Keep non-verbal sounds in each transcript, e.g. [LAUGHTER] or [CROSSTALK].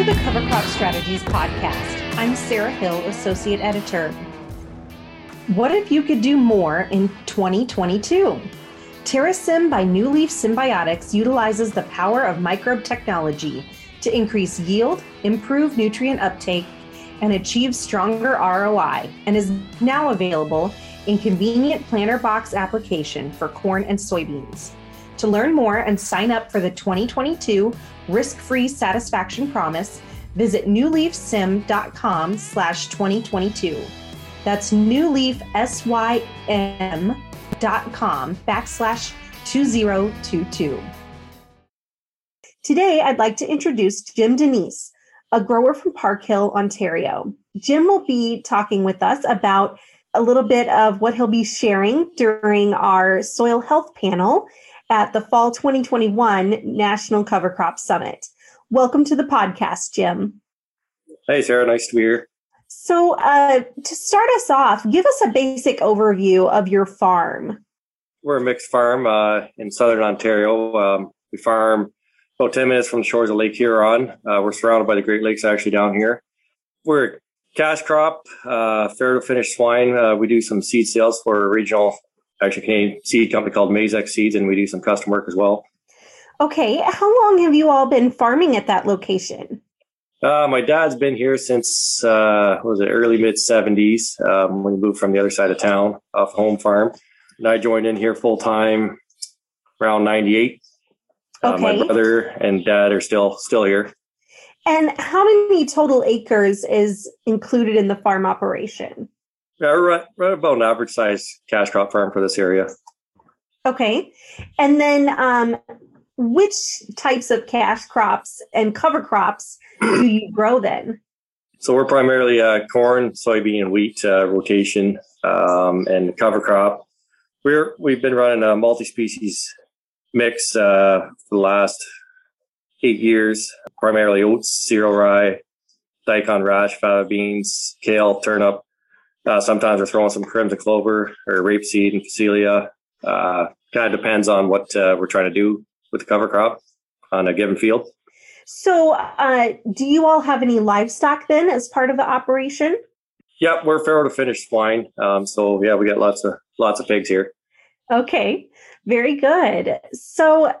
to the Cover Crop Strategies podcast. I'm Sarah Hill, Associate Editor. What if you could do more in 2022? Terrasym by New Leaf Symbiotics utilizes the power of microbe technology to increase yield, improve nutrient uptake, and achieve stronger ROI, and is now available in convenient planter box application for corn and soybeans. To learn more and sign up for the 2022 risk-free satisfaction promise, visit newleafsym.com slash 2022. That's newleafsym.com backslash 2022. Today, I'd like to introduce Jim Denise, a grower from Parkhill, Ontario. Jim will be talking with us about a little bit of what he'll be sharing during our soil health panel at the Fall 2021 National Cover Crop Summit. Welcome to the podcast, Jim. Hey, Sarah. Nice to be here. So, uh, to start us off, give us a basic overview of your farm. We're a mixed farm uh, in southern Ontario. Um, we farm about 10 minutes from the shores of Lake Huron. Uh, we're surrounded by the Great Lakes actually down here. We're cash crop, uh, farrow to finish swine. Uh, we do some seed sales for regional actually Canadian seed company called Maizex Seeds, and we do some custom work as well. Okay, how long have you all been farming at that location? Uh, my dad's been here since uh, was it early mid seventies um, when he moved from the other side of town off home farm, and I joined in here full time around ninety eight. Okay. Uh, my brother and dad are still still here. And how many total acres is included in the farm operation? Yeah, we're right, about an average size cash crop farm for this area. Okay. And then um, which types of cash crops and cover crops do you grow then? So we're primarily uh, corn, soybean, and wheat uh, rotation um, and cover crop. We're we've been running a multi-species mix uh, for the last eight years, primarily oats, cereal rye, daikon radish, fava beans, kale, turnip, uh, sometimes we're throwing some crimson clover or rapeseed and phacelia. Uh, kind of depends on what uh, we're trying to do with the cover crop on a given field. So, uh, do you all have any livestock then as part of the operation? Yep, we're farrow to finish swine. Um, so yeah, we got lots of lots of pigs here. Okay, very good. So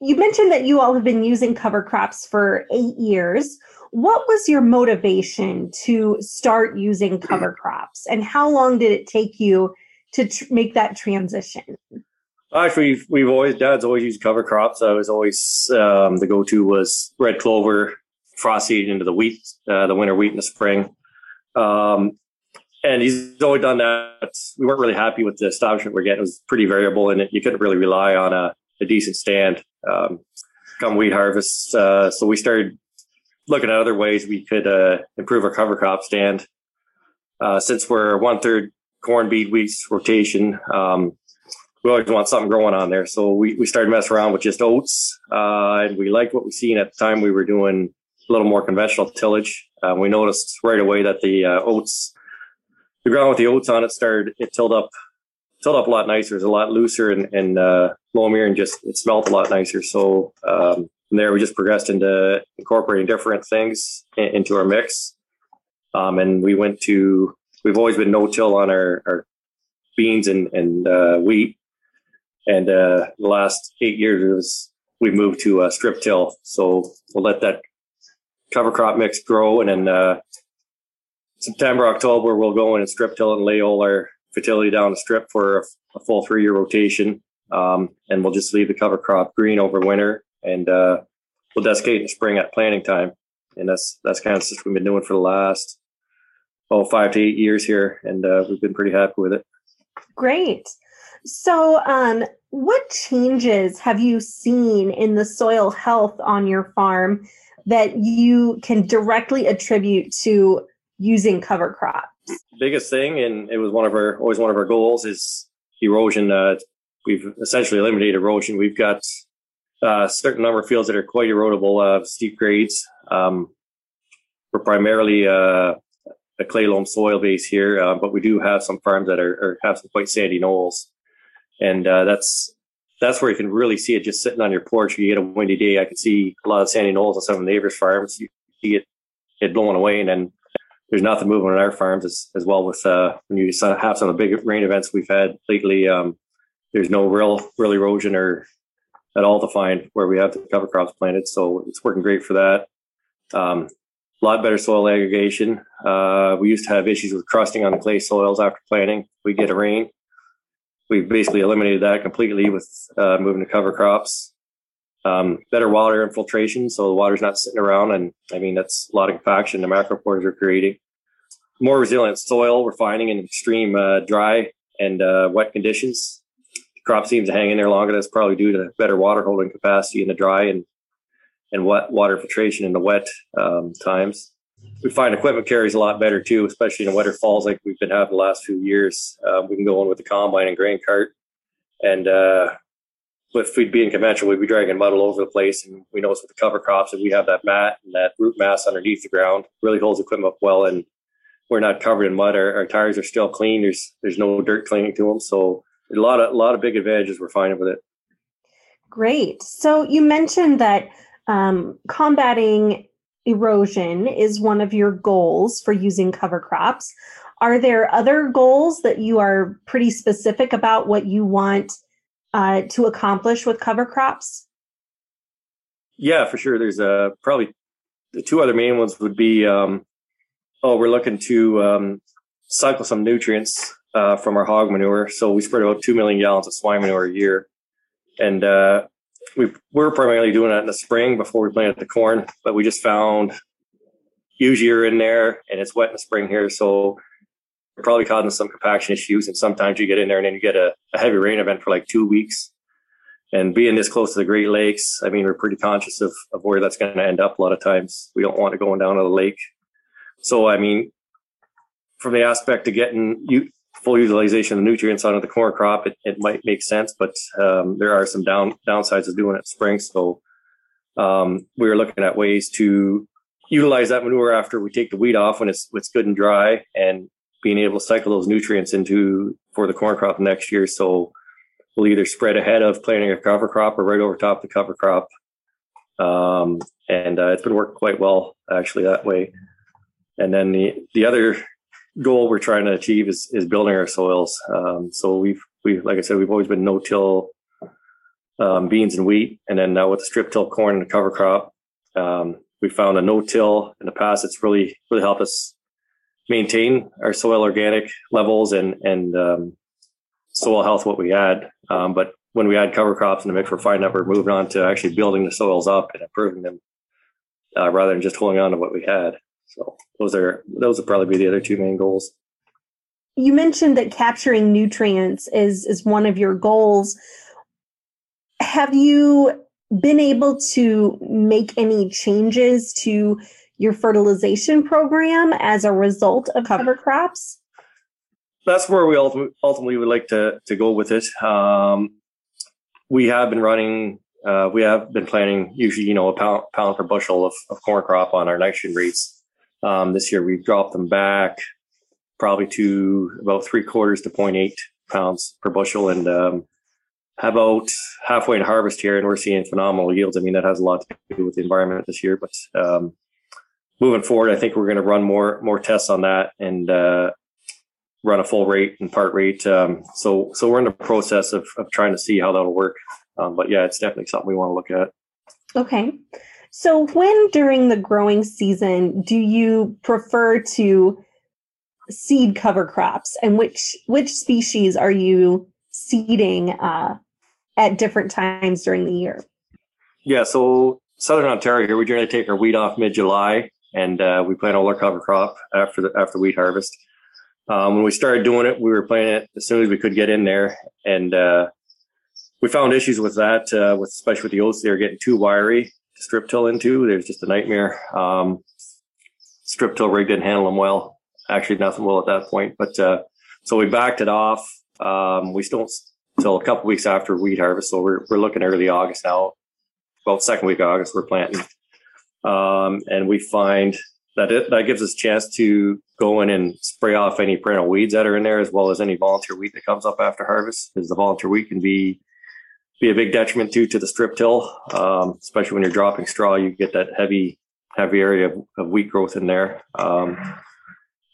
you mentioned that you all have been using cover crops for eight years. What was your motivation to start using cover crops, and how long did it take you to tr- make that transition? Actually, we've, we've always dad's always used cover crops. I was always um, the go-to was red clover, frost seed into the wheat, uh, the winter wheat in the spring. Um, and he's always done that. We weren't really happy with the establishment we're getting. It was pretty variable, and you couldn't really rely on a, a decent stand um, come wheat harvest. Uh, so we started looking at other ways we could uh, improve our cover crop stand. Uh, since we're one third corn, beet, wheat rotation, um, we always want something growing on there. So we, we started messing around with just oats, uh, and we liked what we seen at the time. We were doing a little more conventional tillage. Uh, we noticed right away that the uh, oats, the ground with the oats on it, started it tilled up, tilled up a lot nicer. It was a lot looser and, and uh, loamier, and just it smelled a lot nicer. So um, from there, we just progressed into incorporating different things into our mix. Um, and we went to, we've always been no-till on our, our beans and, and uh, wheat. And uh, the last eight years, we moved to a strip till. So we'll let that cover crop mix grow. And then uh, September, October, we'll go in and strip till and lay all our fertility down the strip for a, a full three year rotation. Um, and we'll just leave the cover crop green over winter and uh, we'll desiccate in the spring at planting time. And that's that's kind of stuff we've been doing for the last oh five to eight years here, and uh, we've been pretty happy with it. Great. So, um, what changes have you seen in the soil health on your farm that you can directly attribute to using cover crops? Biggest thing, and it was one of our always one of our goals, is erosion. Uh, we've essentially eliminated erosion. We've got uh, certain number of fields that are quite erodible, uh, steep grades. Um, we're primarily uh, a clay loam soil base here, uh, but we do have some farms that are, are have some quite sandy knolls, and uh, that's that's where you can really see it just sitting on your porch. You get a windy day, I can see a lot of sandy knolls on some of the neighbors' farms. You, see it it blowing away, and then there's nothing moving on our farms as, as well. With uh, when you have some of the big rain events we've had lately, um, there's no real real erosion or at all to find where we have the cover crops planted. So it's working great for that. Um, a lot better soil aggregation. Uh, we used to have issues with crusting on the clay soils after planting. We get a rain. We've basically eliminated that completely with uh, moving to cover crops. Um, better water infiltration, so the water's not sitting around, and I mean that's a lot of compaction the macro macropores are creating. More resilient soil we're finding in extreme uh, dry and uh, wet conditions. Crop seems to hang in there longer. That's probably due to better water holding capacity in the dry and and wet water filtration in the wet um, times. We find equipment carries a lot better too, especially in wetter falls like we've been having the last few years. Uh, we can go in with the combine and grain cart, and we'd be in conventional, we'd be dragging mud all over the place. And we notice with the cover crops that we have that mat and that root mass underneath the ground really holds equipment up well, and we're not covered in mud. Our, our tires are still clean. There's there's no dirt clinging to them, so a lot of a lot of big advantages we're finding with it. Great. So you mentioned that um, combating erosion is one of your goals for using cover crops. Are there other goals that you are pretty specific about what you want uh, to accomplish with cover crops? Yeah, for sure. There's uh, probably the two other main ones would be um, oh, we're looking to um, cycle some nutrients uh, from our hog manure. So we spread about 2 million gallons of swine manure a year. And uh, we were primarily doing that in the spring before we planted the corn, but we just found huge year in there and it's wet in the spring here. So probably causing some compaction issues. And sometimes you get in there and then you get a, a heavy rain event for like two weeks. And being this close to the Great Lakes, I mean, we're pretty conscious of, of where that's going to end up a lot of times. We don't want it going down to the lake. So, I mean, from the aspect of getting you, full utilization of nutrients onto the corn crop, it, it might make sense, but um, there are some down downsides of doing it in spring. So um, we are looking at ways to utilize that manure after we take the weed off when it's it's good and dry, and being able to cycle those nutrients into for the corn crop next year. So we'll either spread ahead of planting a cover crop or right over top the cover crop. Um, and uh, it's been working quite well actually that way. And then the the other goal we're trying to achieve is is building our soils. Um, so we've we like I said we've always been no till um, beans and wheat, and then now with the strip till corn and the cover crop, um, we found a no till in the past. It's really really helped us maintain our soil organic levels and and um, soil health what we had. Um, but when we add cover crops in the mix, we're finding that we're moving on to actually building the soils up and improving them uh, rather than just holding on to what we had. So those are those would probably be the other two main goals. You mentioned that capturing nutrients is is one of your goals. Have you been able to make any changes to your fertilization program as a result of cover crops? That's where we ultimately would like to to go with it. Um, we have been running. Uh, we have been planting usually, you know, a pound, pound per bushel of, of corn crop on our nitrogen rates um, this year we've dropped them back probably to about three quarters to 0.8 pounds per bushel and um, about halfway in harvest here and we're seeing phenomenal yields. I mean, that has a lot to do with the environment this year, but um, moving forward, I think we're going to run more, more tests on that and uh, run a full rate and part rate. Um, so, so we're in the process of, of trying to see how that'll work. Um, but yeah, it's definitely something we want to look at. Okay. So, when during the growing season do you prefer to seed cover crops, and which which species are you seeding uh, at different times during the year? Yeah, so Southern Ontario here, we generally take our wheat off mid July, and uh, we plant all our cover crop after the after wheat harvest. Um, when we started doing it, we were planting it as soon as we could get in there, and uh, we found issues with that, uh, with especially with the oats. They were getting too wiry, strip till into. There's just a nightmare. Um, strip till rig didn't handle them well. Actually, nothing well at that point. But uh, so we backed it off. Um, we still until a couple weeks after wheat harvest. So we're we're looking early August now. Well, second week of August we're planting, um, and we find that it, that gives us a chance to go in and spray off any perennial weeds that are in there, as well as any volunteer wheat that comes up after harvest. Because the volunteer wheat can be be a big detriment too to the strip till, um, especially when you're dropping straw. You get that heavy heavy area of, of wheat growth in there. Um,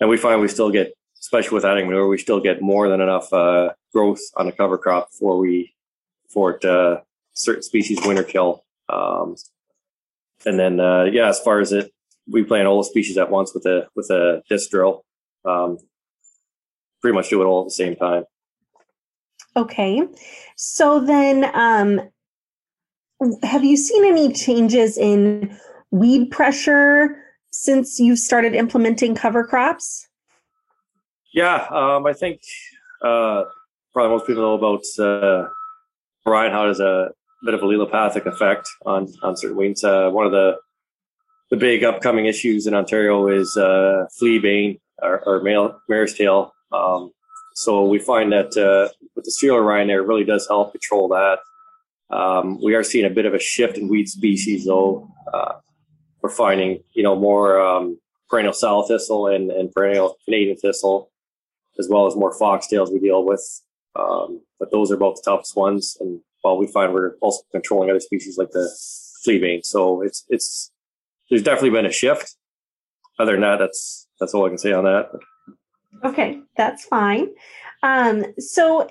and we find we still get, especially with adding manure, we still get more than enough uh, growth on the cover crop before we, for it, uh, certain species winter kill. Um, and then, uh, yeah, as far as it, we plant all the species at once with a with a disc drill. Um, pretty much do it all at the same time. Okay, so then, um, have you seen any changes in weed pressure since you started implementing cover crops? Yeah, um, I think uh, probably most people know about uh, Orion how has a bit of a allelopathic effect on on certain weeds. Uh, one of the the big upcoming issues in Ontario is uh, flea bane or, or male, mare's tail. Um, so we find that uh, with the cereal Orion it really does help control that. Um, we are seeing a bit of a shift in weed species, though. Uh, we're finding, you know, more um, perennial sow thistle and, and perennial Canadian thistle, as well as more foxtails we deal with. Um, but those are both the toughest ones. And while we find we're also controlling other species like the flea bane. So it's, it's, there's definitely been a shift. Other than that, that's, that's all I can say on that. Okay, that's fine. Um, so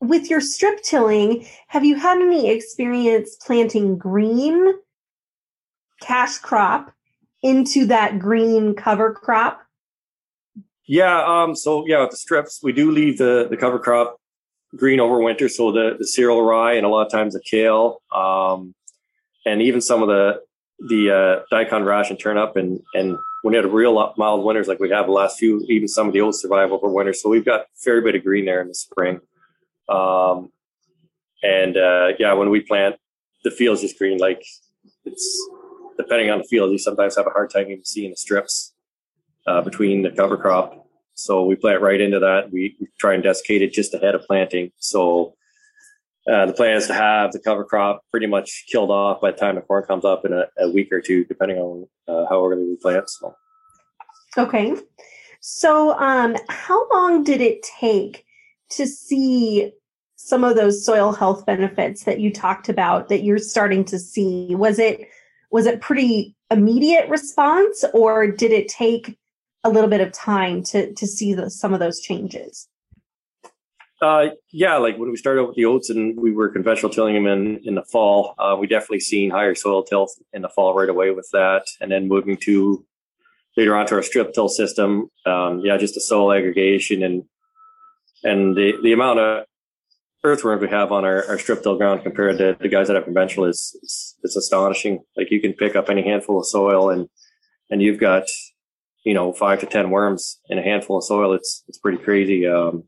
with your strip tilling, have you had any experience planting green cash crop into that green cover crop? Yeah, um, so yeah, with the strips, we do leave the, the cover crop green over winter. So the, the cereal rye and a lot of times the kale, um, and even some of the the uh, daikon radish and turnip, and and when you had real mild winters like we have the last few, even some of the old survive over winter. So we've got a fair bit of green there in the spring. Um, and uh, yeah, when we plant, the field's just green. Like it's depending on the field, you sometimes have a hard time even seeing the strips uh, between the cover crop. So we plant right into that. We, we try and desiccate it just ahead of planting. So uh, the plan is to have the cover crop pretty much killed off by the time the corn comes up in a, a week or two, depending on uh, how early we plant. So. Okay. So, um, how long did it take to see some of those soil health benefits that you talked about that you're starting to see? Was it was it pretty immediate response, or did it take a little bit of time to to see the, some of those changes? Uh, yeah, like when we started with the oats and we were conventional tilling them in, in the fall, uh, we definitely seen higher soil tilth in the fall right away with that. And then moving to later on to our strip till system, um, yeah, just the soil aggregation and and the, the amount of earthworms we have on our, our strip till ground compared to the guys that have conventional is it's, it's astonishing. Like you can pick up any handful of soil and and you've got you know five to ten worms in a handful of soil. It's it's pretty crazy. Um,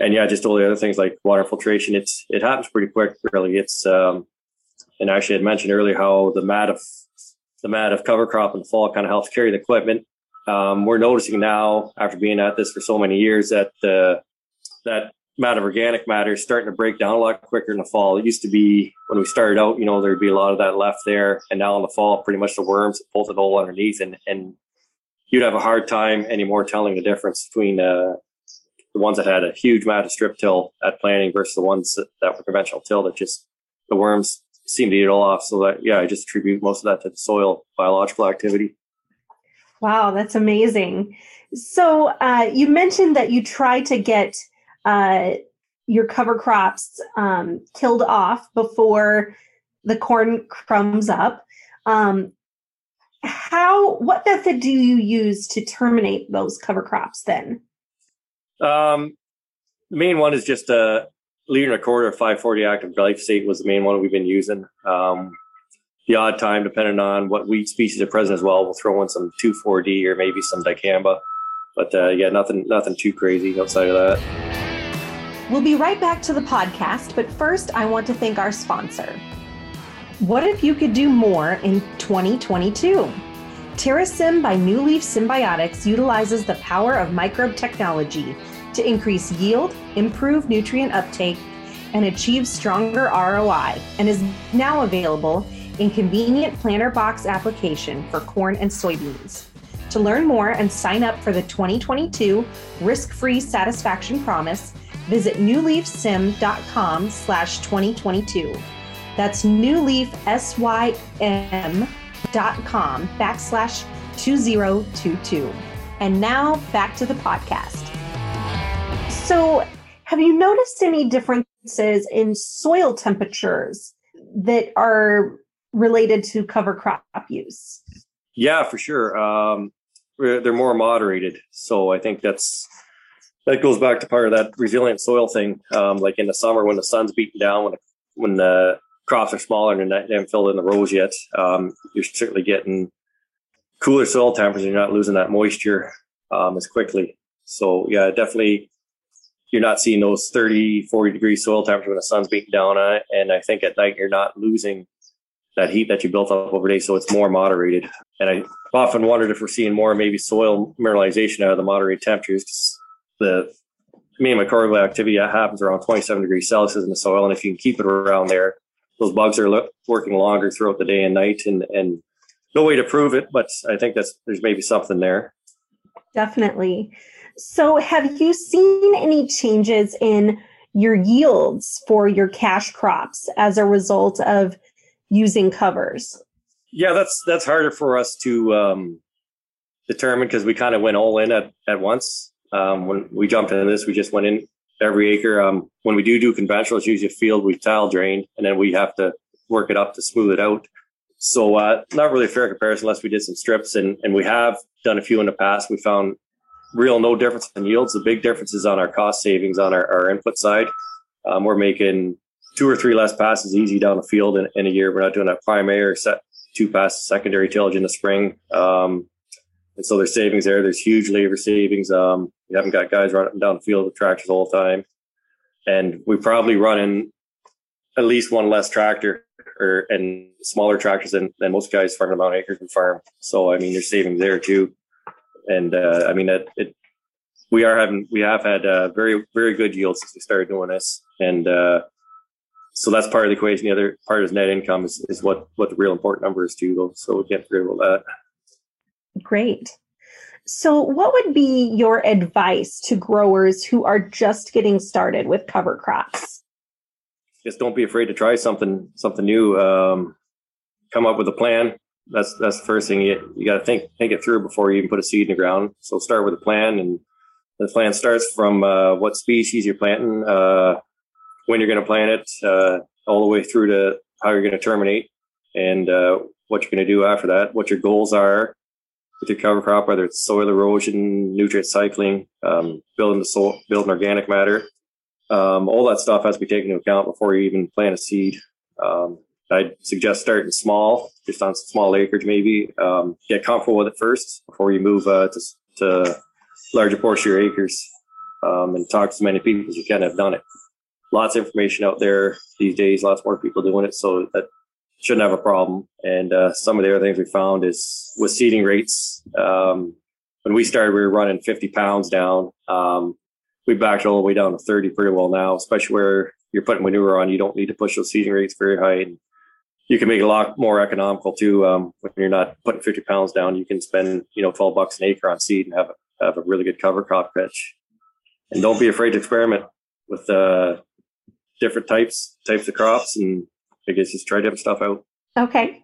and yeah, just all the other things like water filtration. It's it happens pretty quick. Really, it's um, and actually, I mentioned earlier how the mat of the mat of cover crop in the fall kind of helps carry the equipment. Um, we're noticing now, after being at this for so many years, that uh, that mat of organic matter is starting to break down a lot quicker in the fall. It used to be when we started out, you know, there'd be a lot of that left there, and now in the fall, pretty much the worms pull it all underneath, and and you'd have a hard time anymore telling the difference between uh, the ones that had a huge amount of strip till at planting versus the ones that, that were conventional till that just the worms seem to eat it all off. So that yeah, I just attribute most of that to the soil biological activity. Wow, that's amazing. So uh, you mentioned that you try to get uh, your cover crops um, killed off before the corn crumbs up. Um, how? What method do you use to terminate those cover crops then? Um, the main one is just a leader and quarter 540 active glyphosate was the main one we've been using. Um, the odd time, depending on what weed species are present as well, we'll throw in some 2,4-D or maybe some dicamba. But uh, yeah, nothing, nothing too crazy outside of that. We'll be right back to the podcast, but first, I want to thank our sponsor. What if you could do more in 2022? Terrasym by New Leaf Symbiotics utilizes the power of microbe technology to increase yield, improve nutrient uptake, and achieve stronger ROI, and is now available in convenient planter box application for corn and soybeans. To learn more and sign up for the 2022 risk-free satisfaction promise, visit newleafsym.com slash 2022. That's newleaf, S-Y-M com backslash 2022. And now back to the podcast. So, have you noticed any differences in soil temperatures that are related to cover crop use? Yeah, for sure. Um, they're more moderated. So I think that's that goes back to part of that resilient soil thing. Um, like in the summer when the sun's beating down, when the, when the crops are smaller and they haven't filled in the rows yet, um, you're certainly getting cooler soil temperatures. You're not losing that moisture um, as quickly. So yeah, definitely you're not seeing those 30, 40 degree soil temperatures when the sun's beating down on it. And I think at night you're not losing that heat that you built up over day. So it's more moderated. And I often wondered if we're seeing more maybe soil mineralization out of the moderated temperatures. The main microbial activity that happens around 27 degrees Celsius in the soil. And if you can keep it around there, those bugs are working longer throughout the day and night and, and no way to prove it, but I think that's, there's maybe something there. Definitely. So, have you seen any changes in your yields for your cash crops as a result of using covers? Yeah, that's that's harder for us to um, determine because we kind of went all in at at once. Um, when we jumped into this, we just went in every acre. Um, when we do do conventional, it's usually a field we tile drain, and then we have to work it up to smooth it out. So uh, not really a fair comparison unless we did some strips, and and we have done a few in the past. We found real no difference in yields. The big difference is on our cost savings on our, our input side. Um, we're making two or three less passes easy down the field in, in a year. We're not doing that primary or set two passes secondary tillage in the spring. Um, and so there's savings there. There's huge labor savings. Um, we haven't got guys running down the field with tractors all the time. And we probably run in at least one less tractor or and smaller tractors than, than most guys farming about acres and farm. So I mean there's savings there too and uh, I mean it, it, we are having we have had uh, very very good yields since we started doing this, and uh, so that's part of the equation. The other part is net income is, is what what the real important number is too. So we can't forget about that. Great. So, what would be your advice to growers who are just getting started with cover crops? Just don't be afraid to try something something new. Um, come up with a plan that's that's the first thing you you got to think think it through before you even put a seed in the ground. So start with a plan, and the plan starts from uh, what species you're planting, uh, when you're going to plant it, uh, all the way through to how you're going to terminate, and uh, what you're going to do after that. What your goals are with your cover crop, whether it's soil erosion, nutrient cycling, um, building the soil, building organic matter. Um, all that stuff has to be taken into account before you even plant a seed. Um, I'd suggest starting small, just on small acreage, maybe. Um, get comfortable with it first before you move uh, to, to larger portion of your acres um, and talk to as many people as you can have done it. Lots of information out there these days, lots more people doing it, so that shouldn't have a problem. And uh, some of the other things we found is with seeding rates. Um, when we started, we were running 50 pounds down. Um, we backed all the way down to 30 pretty well now, especially where you're putting manure on. You don't need to push those seeding rates very high. And you can make it a lot more economical too. Um, when you're not putting 50 pounds down, you can spend, you know, 12 bucks an acre on seed and have, have a really good cover crop pitch. And don't be afraid to experiment with, uh, different types, types of crops. And I guess just try different stuff out. Okay.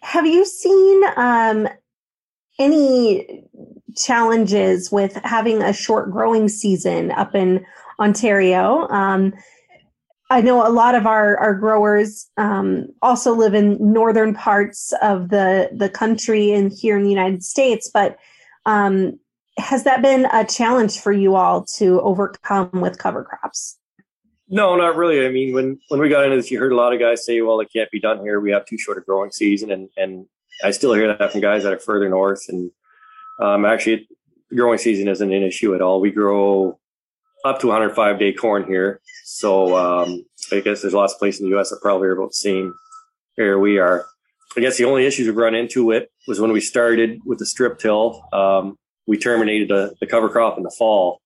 Have you seen, um, any challenges with having a short growing season up in Ontario? Um, I know a lot of our, our growers um, also live in northern parts of the, the country and here in the United States, but um, has that been a challenge for you all to overcome with cover crops? No, not really. I mean, when, when we got into this, you heard a lot of guys say, well, it can't be done here. We have too short a growing season. And, and I still hear that from guys that are further north. And um, actually, growing season isn't an issue at all. We grow up to 105 day corn here. So um, I guess there's lots of places in the U.S. that probably are about the same area we are. I guess the only issues we've run into it was when we started with the strip till. Um, we terminated the, the, cover crop in the fall,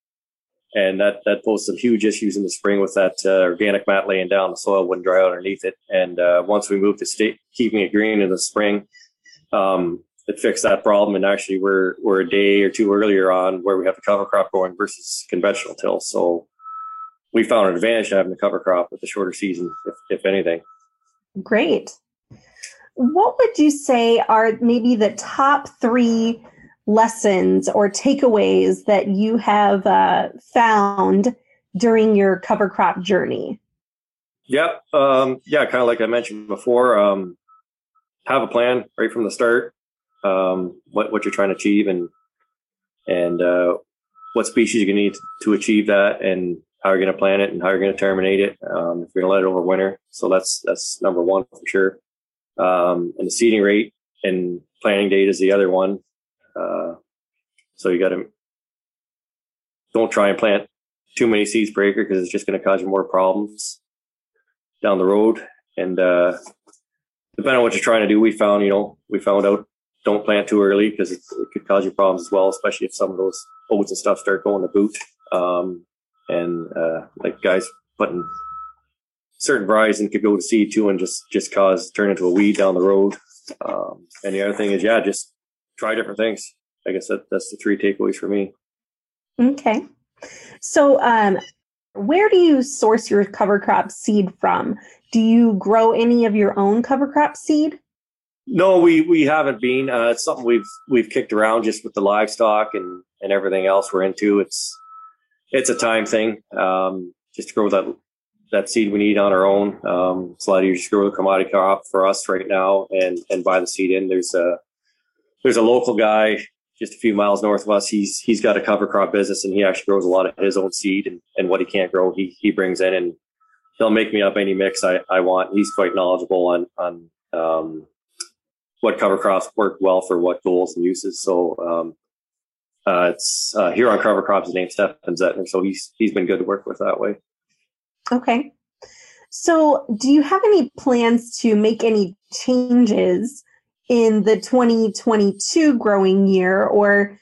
and that that posed some huge issues in the spring with that uh, organic mat laying down. The soil wouldn't dry out underneath it, and uh, once we moved to state, keeping it green in the spring, um, it fixed that problem. And actually, we're we're a day or two earlier on where we have the cover crop going versus conventional till. So we found an advantage to having the cover crop with the shorter season, if, if anything. Great. what would you say are maybe the top three lessons or takeaways that you have uh, found during your cover crop journey? Yep. Um, yeah, kind of like I mentioned before, um, have a plan right from the start. Um, what what you're trying to achieve and and uh, what species you're going to need to achieve that, and how you're going to plant it, and how you're going to terminate it. Um, if you're going to let it over winter, so that's that's number one for sure. Um, and the seeding rate and planting date is the other one. Uh, so you got to don't try and plant too many seeds per acre because it's just going to cause you more problems down the road. And uh, depending on what you're trying to do, we found you know we found out don't plant too early because it, it, could cause you problems as well, especially if some of those oats and stuff start going to boot. Um, and uh, like guys putting certain varieties and could go to seed too and just just cause turn into a weed down the road. Um, and the other thing is, yeah, just try different things. I guess that that's the three takeaways for me. Okay. So, um, where do you source your cover crop seed from? Do you grow any of your own cover crop seed? No, we we haven't been. Uh, it's something we've we've kicked around just with the livestock and and everything else we're into. It's it's a time thing. Um, just to grow that that seed we need on our own. Um, it's a lot easier to grow the commodity crop for us right now and and buy the seed in. There's a there's a local guy just a few miles north of us. He's he's got a cover crop business and he actually grows a lot of his own seed and, and what he can't grow he he brings in and he'll make me up any mix I, I want. He's quite knowledgeable on on um, what cover crops work well for what goals and uses. So um, uh, it's uh, here on cover crops. His name's Stefan Zettner, so he's he's been good to work with that way. Okay. So, do you have any plans to make any changes in the 2022 growing year or,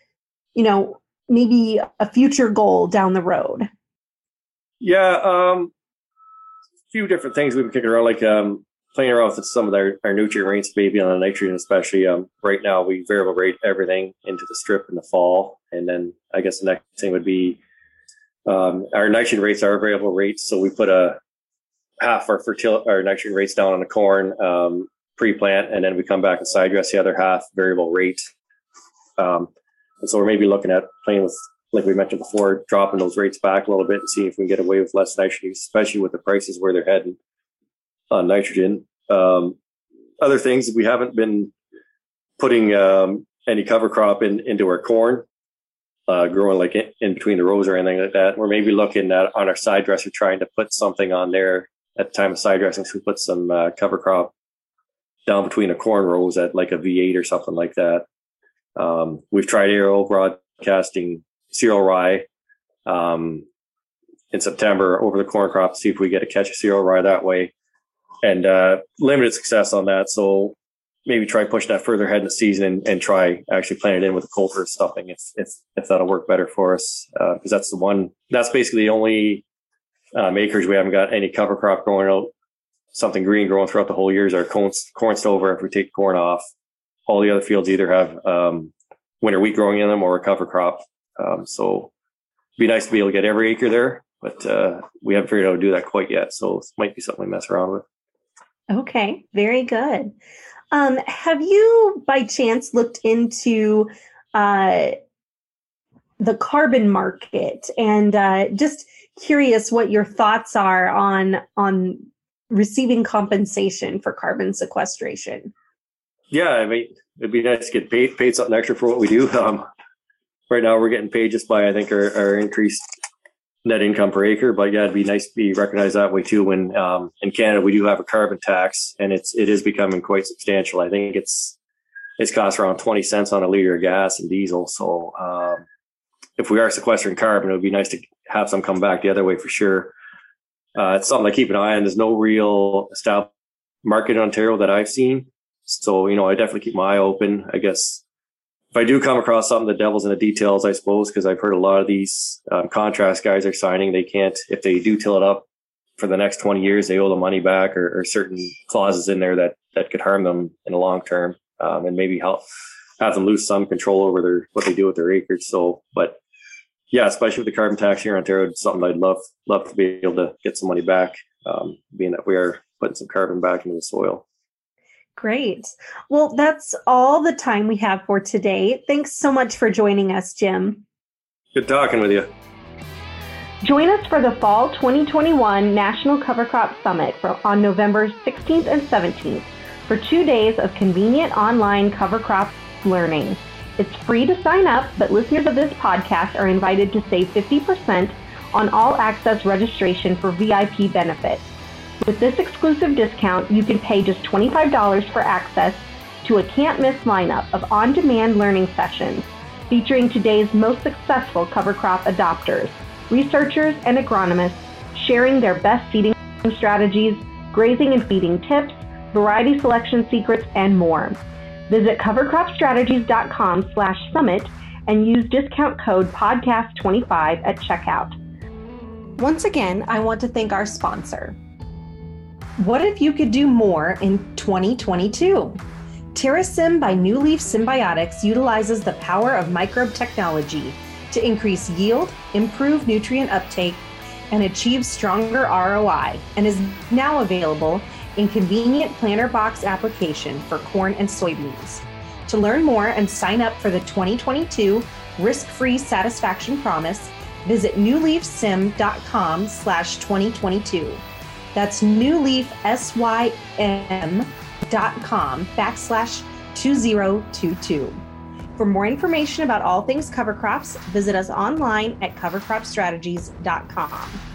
you know, maybe a future goal down the road? Yeah, um, a few different things we've been kicking around, like um, playing around with some of our, our nutrient rates, maybe on the nitrogen, especially. Um, right now, we variable rate everything into the strip in the fall. And then I guess the next thing would be um, our nitrogen rates are variable rates. So we put a half our fertility, our nitrogen rates down on the corn um, pre-plant, and then we come back and side dress the other half variable rate. Um, and so we're maybe looking at playing with, like we mentioned before, dropping those rates back a little bit and see if we can get away with less nitrogen, especially with the prices where they're heading on nitrogen. Um, other things we haven't been putting um, any cover crop in into our corn, uh, growing like in, in, between the rows or anything like that. We're maybe looking at on our side dresser trying to put something on there at the time of side dressing. So we put some uh, cover crop down between the corn rows at like a V8 or something like that. Um, we've tried aerial broadcasting cereal rye um, in September over the corn crop see if we get a catch of cereal rye that way, and uh, limited success on that. So maybe try pushing that further ahead in the season and, and try actually plant it in with a coulter stuffing if if if that'll work better for us because uh, that's the one that's basically the only um, acres we haven't got any cover crop growing out something green growing throughout the whole year is our corn, corn stover. If we take corn off, all the other fields either have um, winter wheat growing in them or a cover crop. Um, so it'd be nice to be able to get every acre there, but uh, we haven't figured out how to do that quite yet. So it might be something we mess around with. Okay, very good. Um, have you by chance looked into uh, the carbon market and uh, just curious what your thoughts are on on receiving compensation for carbon sequestration? Yeah, I mean, it'd be nice to get paid paid something extra for what we do. [LAUGHS] Um, right now, we're getting paid just by I think our, our, increased net income per acre. But yeah, it'd be nice to be recognized that way too. When um, in Canada we do have a carbon tax, and it's it is becoming quite substantial. I think it's it's cost around twenty cents on a liter of gas and diesel. So um, if we are sequestering carbon, it would be nice to have some come back the other way for sure uh, it's something I keep an eye on. There's no real established market in Ontario that I've seen. So, you know, I definitely keep my eye open. I guess if I do come across something, the devil's in the details, I suppose, because I've heard a lot of these um, contrast guys are signing. They can't, if they do till it up for the next 20 years, they owe the money back or, or certain clauses in there that, that could harm them in the long term um, and maybe help have them lose some control over their, what they do with their acreage. So, but yeah, especially with the carbon tax here in Ontario, it's something I'd love love to be able to get some money back, um, being that we are putting some carbon back into the soil. Great. Well, that's all the time we have for today. Thanks so much for joining us, Jim. Good talking with you. Join us for the Fall 2021 National Cover Crop Summit for, on November 16th and 17th for two days of convenient online cover crop learning. It's free to sign up, but listeners of this podcast are invited to save 50% on all access registration for VIP benefits. With this exclusive discount, you can pay just $25 for access to a can't miss lineup of on demand learning sessions featuring today's most successful cover crop adopters, researchers, and agronomists sharing their best seeding strategies, grazing and feeding tips, variety selection secrets, and more. Visit covercropstrategies.com slash summit and use discount code podcast25 at checkout. Once again, I want to thank our sponsor. What if you could do more in 2022? Terrasym by New Leaf Symbiotics utilizes the power of microbe technology to increase yield, improve nutrient uptake, and achieve stronger ROI, and is now available in convenient planter box application for corn and soybeans. To learn more and sign up for the 2022 risk-free satisfaction promise, visit newleafsym.com slash 2022. That's newleafsym.com backslash 2022. For more information about all things cover crops, visit us online at covercropstrategies.com.